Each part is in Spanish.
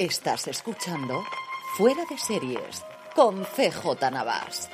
Estás escuchando Fuera de Series con CJ Navas.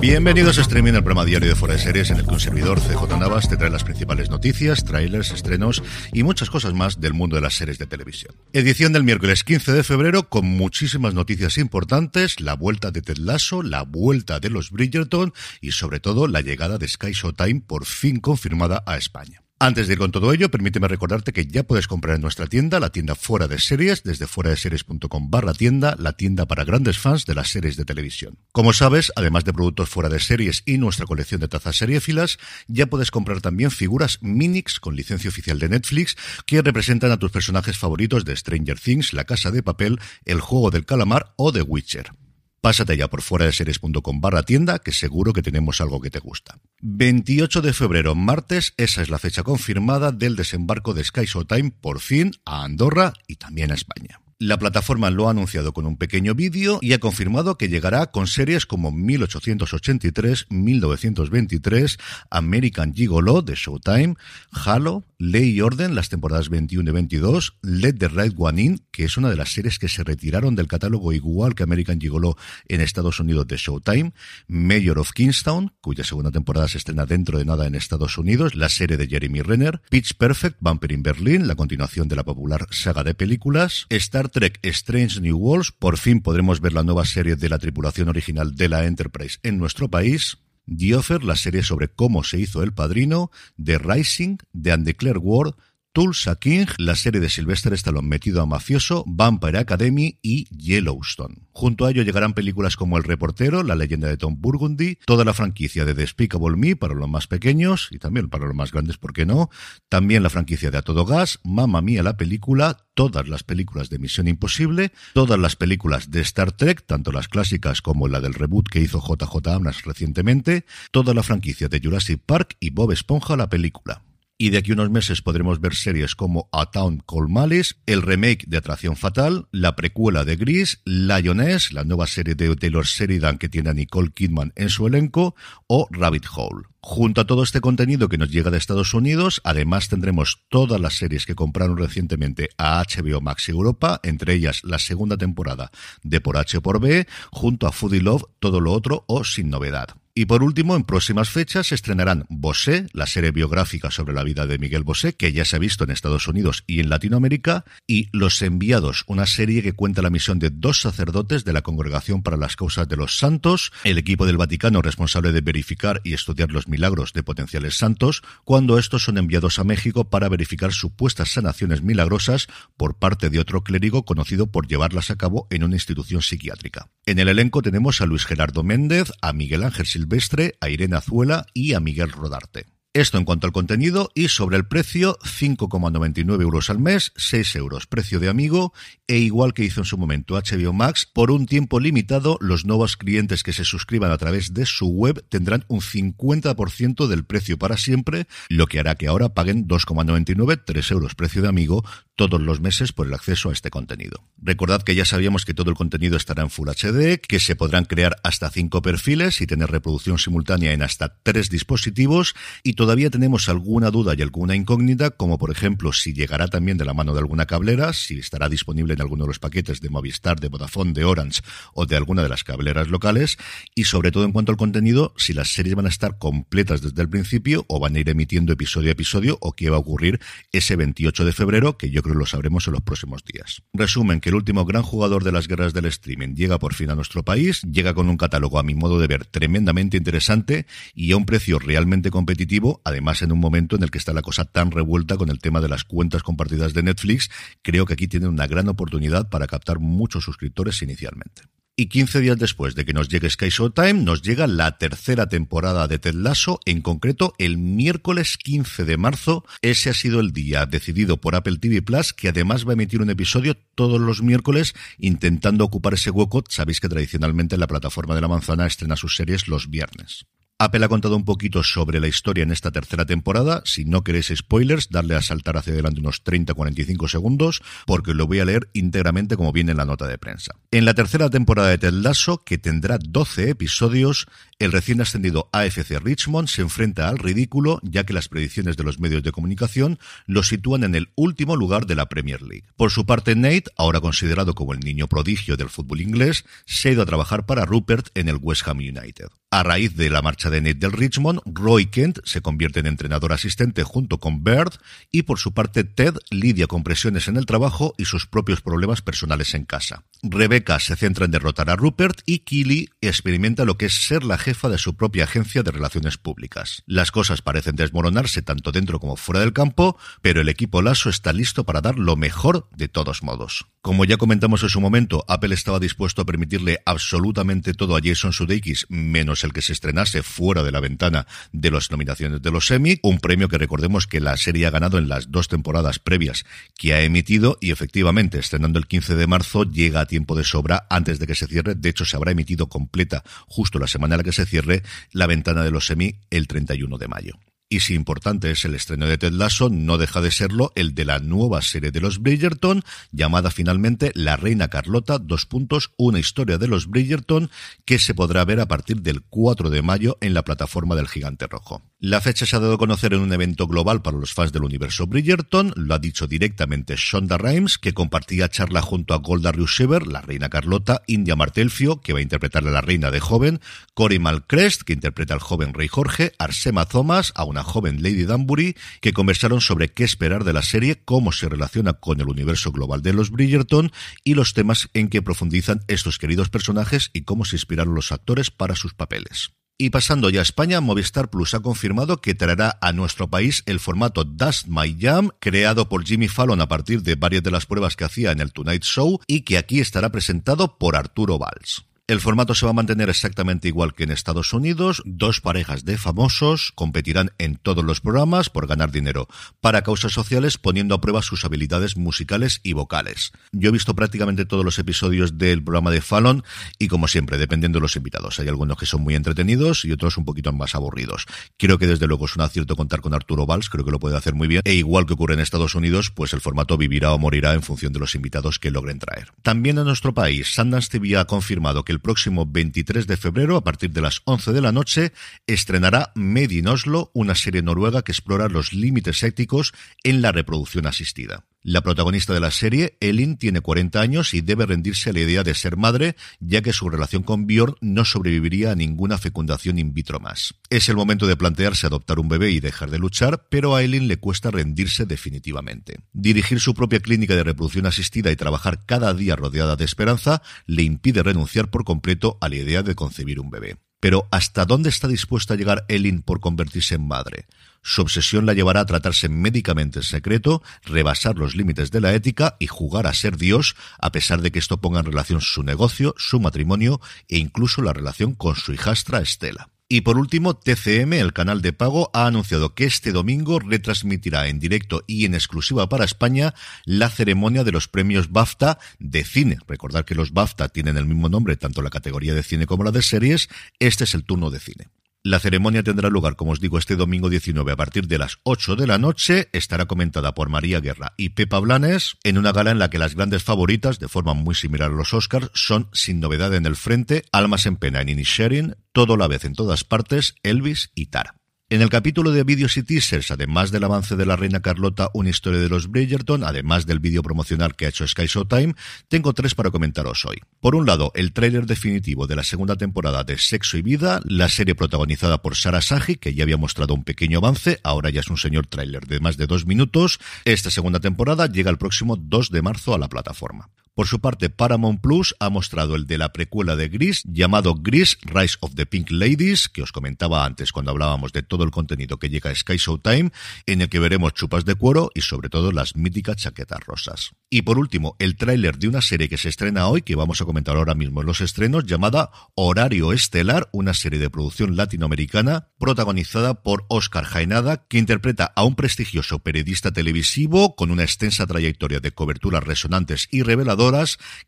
Bienvenidos a Streaming, el programa diario de Fuera de Series en el que un servidor CJ Navas te trae las principales noticias, trailers, estrenos y muchas cosas más del mundo de las series de televisión. Edición del miércoles 15 de febrero con muchísimas noticias importantes, la vuelta de Ted Lasso, la vuelta de los Bridgerton y sobre todo la llegada de Sky Showtime por fin confirmada a España. Antes de ir con todo ello, permíteme recordarte que ya puedes comprar en nuestra tienda, la tienda Fuera de Series, desde fuera de series.com barra tienda, la tienda para grandes fans de las series de televisión. Como sabes, además de productos fuera de series y nuestra colección de tazas seriéfilas, ya puedes comprar también figuras Minix con licencia oficial de Netflix que representan a tus personajes favoritos de Stranger Things, La Casa de Papel, El Juego del Calamar o The Witcher. Pásate ya por fuera de series.com barra tienda, que seguro que tenemos algo que te gusta. 28 de febrero, martes, esa es la fecha confirmada del desembarco de Sky Showtime por fin a Andorra y también a España. La plataforma lo ha anunciado con un pequeño vídeo y ha confirmado que llegará con series como 1883, 1923, American Gigolo de Showtime, Halo, Ley y Orden, las temporadas 21 y 22, Let the Right One In, que es una de las series que se retiraron del catálogo igual que American Gigolo en Estados Unidos de Showtime, Mayor of Kingstown, cuya segunda temporada se estrena dentro de nada en Estados Unidos, la serie de Jeremy Renner, Pitch Perfect, Bumper in Berlin, la continuación de la popular saga de películas, Trek Strange New Worlds, por fin podremos ver la nueva serie de la tripulación original de la Enterprise en nuestro país, The Offer, la serie sobre cómo se hizo el padrino, The Rising, The Undeclared War, Tulsa King, la serie de Sylvester Stallone metido a mafioso, Vampire Academy y Yellowstone. Junto a ello llegarán películas como El reportero, La leyenda de Tom Burgundy, toda la franquicia de Despicable Me para los más pequeños y también para los más grandes, ¿por qué no? También la franquicia de A Todo Gas, Mamma Mía la película, todas las películas de Misión Imposible, todas las películas de Star Trek, tanto las clásicas como la del reboot que hizo JJ Abrams recientemente, toda la franquicia de Jurassic Park y Bob Esponja la película. Y de aquí unos meses podremos ver series como A Town Called Malice, el remake de Atracción Fatal, la precuela de Gris, Lioness, la nueva serie de Taylor Sheridan que tiene a Nicole Kidman en su elenco, o Rabbit Hole. Junto a todo este contenido que nos llega de Estados Unidos, además tendremos todas las series que compraron recientemente a HBO Max Europa, entre ellas la segunda temporada de Por H por B, junto a Foodie Love, todo lo otro o sin novedad. Y por último, en próximas fechas se estrenarán Bosé, la serie biográfica sobre la vida de Miguel Bosé, que ya se ha visto en Estados Unidos y en Latinoamérica, y Los Enviados, una serie que cuenta la misión de dos sacerdotes de la Congregación para las Causas de los Santos, el equipo del Vaticano responsable de verificar y estudiar los milagros de potenciales santos, cuando estos son enviados a México para verificar supuestas sanaciones milagrosas por parte de otro clérigo conocido por llevarlas a cabo en una institución psiquiátrica. En el elenco tenemos a Luis Gerardo Méndez, a Miguel Ángel Silvestre, a Irene Azuela y a Miguel Rodarte. Esto en cuanto al contenido y sobre el precio, 5,99 euros al mes, 6 euros precio de amigo e igual que hizo en su momento HBO Max, por un tiempo limitado los nuevos clientes que se suscriban a través de su web tendrán un 50% del precio para siempre, lo que hará que ahora paguen 2,99, 3 euros precio de amigo todos los meses por el acceso a este contenido. Recordad que ya sabíamos que todo el contenido estará en Full HD, que se podrán crear hasta 5 perfiles y tener reproducción simultánea en hasta 3 dispositivos y todavía tenemos alguna duda y alguna incógnita, como por ejemplo si llegará también de la mano de alguna cablera, si estará disponible en alguno de los paquetes de Movistar, de Vodafone, de Orange o de alguna de las cableras locales y sobre todo en cuanto al contenido, si las series van a estar completas desde el principio o van a ir emitiendo episodio a episodio o qué va a ocurrir ese 28 de febrero, que yo creo que lo sabremos en los próximos días. Resumen que el último gran jugador de las guerras del streaming llega por fin a nuestro país, llega con un catálogo a mi modo de ver tremendamente interesante y a un precio realmente competitivo, además en un momento en el que está la cosa tan revuelta con el tema de las cuentas compartidas de Netflix, creo que aquí tiene una gran oportunidad para captar muchos suscriptores inicialmente. Y 15 días después de que nos llegue Sky Showtime, nos llega la tercera temporada de Ted Lasso, en concreto el miércoles 15 de marzo. Ese ha sido el día decidido por Apple TV Plus, que además va a emitir un episodio todos los miércoles intentando ocupar ese hueco. Sabéis que tradicionalmente la plataforma de la manzana estrena sus series los viernes. Apple ha contado un poquito sobre la historia en esta tercera temporada. Si no queréis spoilers, darle a saltar hacia adelante unos 30-45 segundos, porque lo voy a leer íntegramente como viene en la nota de prensa. En la tercera temporada de Ted Lasso, que tendrá 12 episodios, el recién ascendido AFC Richmond se enfrenta al ridículo, ya que las predicciones de los medios de comunicación lo sitúan en el último lugar de la Premier League. Por su parte, Nate, ahora considerado como el niño prodigio del fútbol inglés, se ha ido a trabajar para Rupert en el West Ham United. A raíz de la marcha de Nate del Richmond, Roy Kent se convierte en entrenador asistente junto con Bird y por su parte Ted lidia con presiones en el trabajo y sus propios problemas personales en casa. Rebecca se centra en derrotar a Rupert y Keely experimenta lo que es ser la jefa de su propia agencia de relaciones públicas. Las cosas parecen desmoronarse tanto dentro como fuera del campo, pero el equipo Lasso está listo para dar lo mejor de todos modos. Como ya comentamos en su momento, Apple estaba dispuesto a permitirle absolutamente todo a Jason Sudeikis menos el que se estrenase fuera de la ventana de las nominaciones de los Emmy, un premio que recordemos que la serie ha ganado en las dos temporadas previas que ha emitido y efectivamente estrenando el 15 de marzo llega a tiempo de sobra antes de que se cierre, de hecho se habrá emitido completa justo la semana en la que se cierre la ventana de los Emmy el 31 de mayo. Y si importante es el estreno de Ted Lasso, no deja de serlo el de la nueva serie de los Bridgerton, llamada finalmente La Reina Carlota, dos puntos, una historia de los Bridgerton, que se podrá ver a partir del 4 de mayo en la plataforma del Gigante Rojo. La fecha se ha dado a conocer en un evento global para los fans del universo Bridgerton, lo ha dicho directamente Shonda Rhimes, que compartía charla junto a Golda Reusever, la reina Carlota, India Martelfio, que va a interpretar a la reina de joven, Cory Malcrest, que interpreta al joven rey Jorge, Arsema Thomas, a una joven Lady Danbury, que conversaron sobre qué esperar de la serie, cómo se relaciona con el universo global de los Bridgerton y los temas en que profundizan estos queridos personajes y cómo se inspiraron los actores para sus papeles. Y pasando ya a España, Movistar Plus ha confirmado que traerá a nuestro país el formato Dust My Jam, creado por Jimmy Fallon a partir de varias de las pruebas que hacía en el Tonight Show y que aquí estará presentado por Arturo Valls. El formato se va a mantener exactamente igual que en Estados Unidos. Dos parejas de famosos competirán en todos los programas por ganar dinero para causas sociales poniendo a prueba sus habilidades musicales y vocales. Yo he visto prácticamente todos los episodios del programa de Fallon y como siempre, dependiendo de los invitados. Hay algunos que son muy entretenidos y otros un poquito más aburridos. Creo que desde luego es un acierto contar con Arturo Valls, creo que lo puede hacer muy bien. E igual que ocurre en Estados Unidos, pues el formato vivirá o morirá en función de los invitados que logren traer. También en nuestro país, Sundance TV ha confirmado que el próximo 23 de febrero, a partir de las 11 de la noche, estrenará Made in Oslo, una serie noruega que explora los límites éticos en la reproducción asistida. La protagonista de la serie, Elin, tiene 40 años y debe rendirse a la idea de ser madre, ya que su relación con Björn no sobreviviría a ninguna fecundación in vitro más. Es el momento de plantearse adoptar un bebé y dejar de luchar, pero a Elin le cuesta rendirse definitivamente. Dirigir su propia clínica de reproducción asistida y trabajar cada día rodeada de esperanza le impide renunciar por completo a la idea de concebir un bebé. Pero ¿hasta dónde está dispuesta a llegar Elin por convertirse en madre? Su obsesión la llevará a tratarse médicamente en secreto, rebasar los límites de la ética y jugar a ser Dios, a pesar de que esto ponga en relación su negocio, su matrimonio e incluso la relación con su hijastra Estela. Y por último, TCM, el canal de pago, ha anunciado que este domingo retransmitirá en directo y en exclusiva para España la ceremonia de los premios BAFTA de cine. Recordar que los BAFTA tienen el mismo nombre, tanto la categoría de cine como la de series. Este es el turno de cine. La ceremonia tendrá lugar, como os digo, este domingo 19 a partir de las 8 de la noche. Estará comentada por María Guerra y Pepa Blanes en una gala en la que las grandes favoritas, de forma muy similar a los Oscars, son Sin Novedad en el Frente, Almas en Pena en Inisharing, Todo la vez en todas partes, Elvis y Tara. En el capítulo de vídeos y teasers, además del avance de la reina Carlota, una historia de los Bridgerton, además del vídeo promocional que ha hecho Sky Showtime, tengo tres para comentaros hoy. Por un lado, el tráiler definitivo de la segunda temporada de Sexo y Vida, la serie protagonizada por Sarah Sagi, que ya había mostrado un pequeño avance, ahora ya es un señor tráiler de más de dos minutos. Esta segunda temporada llega el próximo 2 de marzo a la plataforma. Por su parte, Paramount Plus ha mostrado el de la precuela de Gris, llamado Gris Rise of the Pink Ladies, que os comentaba antes cuando hablábamos de todo el contenido que llega a Sky Showtime, en el que veremos chupas de cuero y sobre todo las míticas chaquetas rosas. Y por último, el tráiler de una serie que se estrena hoy, que vamos a comentar ahora mismo en los estrenos, llamada Horario Estelar, una serie de producción latinoamericana protagonizada por Oscar Jaenada, que interpreta a un prestigioso periodista televisivo con una extensa trayectoria de coberturas resonantes y reveladoras,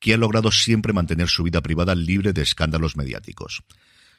que ha logrado siempre mantener su vida privada libre de escándalos mediáticos.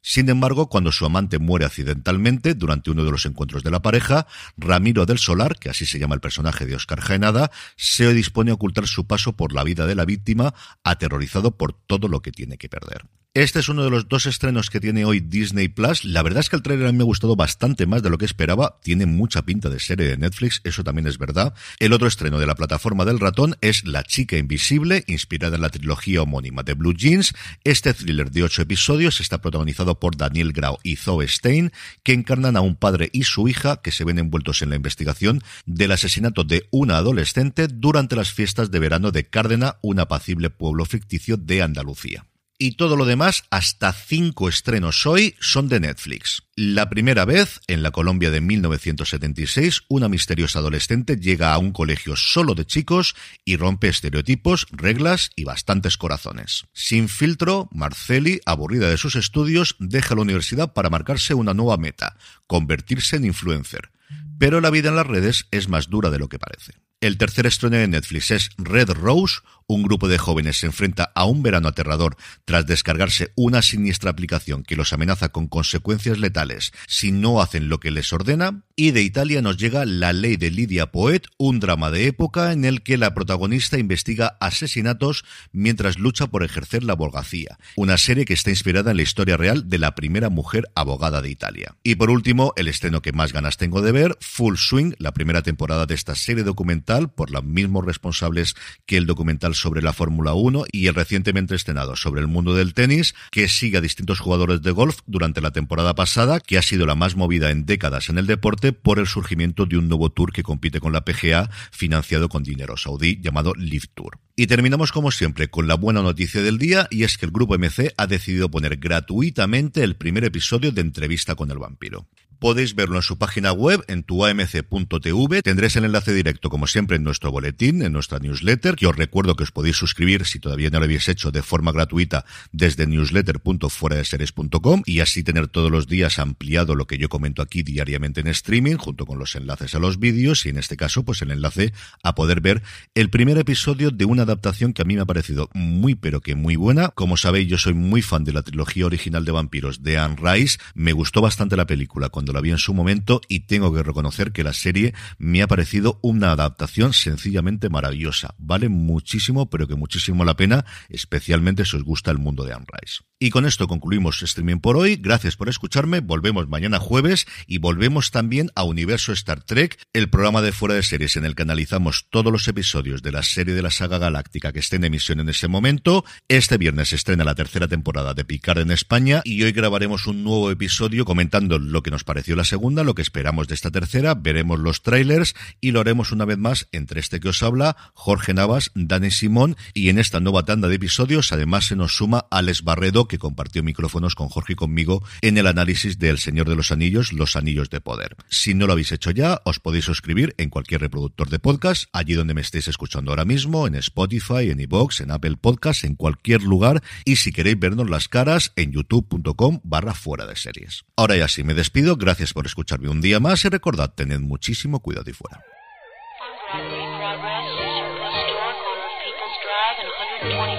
Sin embargo, cuando su amante muere accidentalmente durante uno de los encuentros de la pareja, Ramiro del Solar, que así se llama el personaje de Oscar Jaenada, se dispone a ocultar su paso por la vida de la víctima, aterrorizado por todo lo que tiene que perder. Este es uno de los dos estrenos que tiene hoy Disney Plus. La verdad es que el trailer a mí me ha gustado bastante más de lo que esperaba. Tiene mucha pinta de serie de Netflix, eso también es verdad. El otro estreno de la plataforma del ratón es La chica invisible, inspirada en la trilogía homónima de Blue Jeans. Este thriller de ocho episodios está protagonizado por Daniel Grau y Zoe Stein, que encarnan a un padre y su hija que se ven envueltos en la investigación del asesinato de una adolescente durante las fiestas de verano de Cárdena, un apacible pueblo ficticio de Andalucía. Y todo lo demás, hasta cinco estrenos hoy, son de Netflix. La primera vez, en la Colombia de 1976, una misteriosa adolescente llega a un colegio solo de chicos y rompe estereotipos, reglas y bastantes corazones. Sin filtro, Marceli, aburrida de sus estudios, deja la universidad para marcarse una nueva meta, convertirse en influencer. Pero la vida en las redes es más dura de lo que parece. El tercer estreno de Netflix es Red Rose, un grupo de jóvenes se enfrenta a un verano aterrador tras descargarse una siniestra aplicación que los amenaza con consecuencias letales si no hacen lo que les ordena. Y de Italia nos llega La ley de Lidia Poet, un drama de época en el que la protagonista investiga asesinatos mientras lucha por ejercer la abogacía. Una serie que está inspirada en la historia real de la primera mujer abogada de Italia. Y por último, el estreno que más ganas tengo de ver, Full Swing, la primera temporada de esta serie documental por los mismos responsables que el documental sobre la Fórmula 1 y el recientemente estrenado sobre el mundo del tenis, que sigue a distintos jugadores de golf durante la temporada pasada, que ha sido la más movida en décadas en el deporte por el surgimiento de un nuevo tour que compite con la PGA, financiado con dinero saudí llamado Live Tour. Y terminamos como siempre con la buena noticia del día y es que el grupo MC ha decidido poner gratuitamente el primer episodio de Entrevista con el vampiro. Podéis verlo en su página web, en tuamc.tv. Tendréis el enlace directo, como siempre, en nuestro boletín, en nuestra newsletter, que os recuerdo que os podéis suscribir, si todavía no lo habéis hecho, de forma gratuita desde newsletter.fueradeseries.com y así tener todos los días ampliado lo que yo comento aquí diariamente en streaming, junto con los enlaces a los vídeos y en este caso, pues el enlace a poder ver el primer episodio de una adaptación que a mí me ha parecido muy pero que muy buena. Como sabéis, yo soy muy fan de la trilogía original de vampiros de Anne Rice. Me gustó bastante la película cuando la vi en su momento y tengo que reconocer que la serie me ha parecido una adaptación sencillamente maravillosa. Vale muchísimo, pero que muchísimo la pena, especialmente si os gusta el mundo de Anne Rice. Y con esto concluimos streaming por hoy. Gracias por escucharme. Volvemos mañana jueves y volvemos también a Universo Star Trek, el programa de fuera de series en el que analizamos todos los episodios de la serie de la saga galáctica que esté en emisión en ese momento. Este viernes estrena la tercera temporada de Picard en España y hoy grabaremos un nuevo episodio comentando lo que nos pareció la segunda, lo que esperamos de esta tercera, veremos los trailers y lo haremos una vez más entre este que os habla, Jorge Navas, Dani Simón y en esta nueva tanda de episodios además se nos suma Alex Barredo que compartió micrófonos con Jorge y conmigo en el análisis de El Señor de los Anillos, Los Anillos de Poder. Si no lo habéis hecho ya, os podéis suscribir en cualquier reproductor de podcast, allí donde me estéis escuchando ahora mismo, en Spotify, en iVoox, en Apple Podcast, en cualquier lugar, y si queréis vernos las caras, en youtube.com barra fuera de series. Ahora ya sí, me despido, gracias por escucharme un día más y recordad, tened muchísimo cuidado y fuera. Progress, historical people's drive, and 120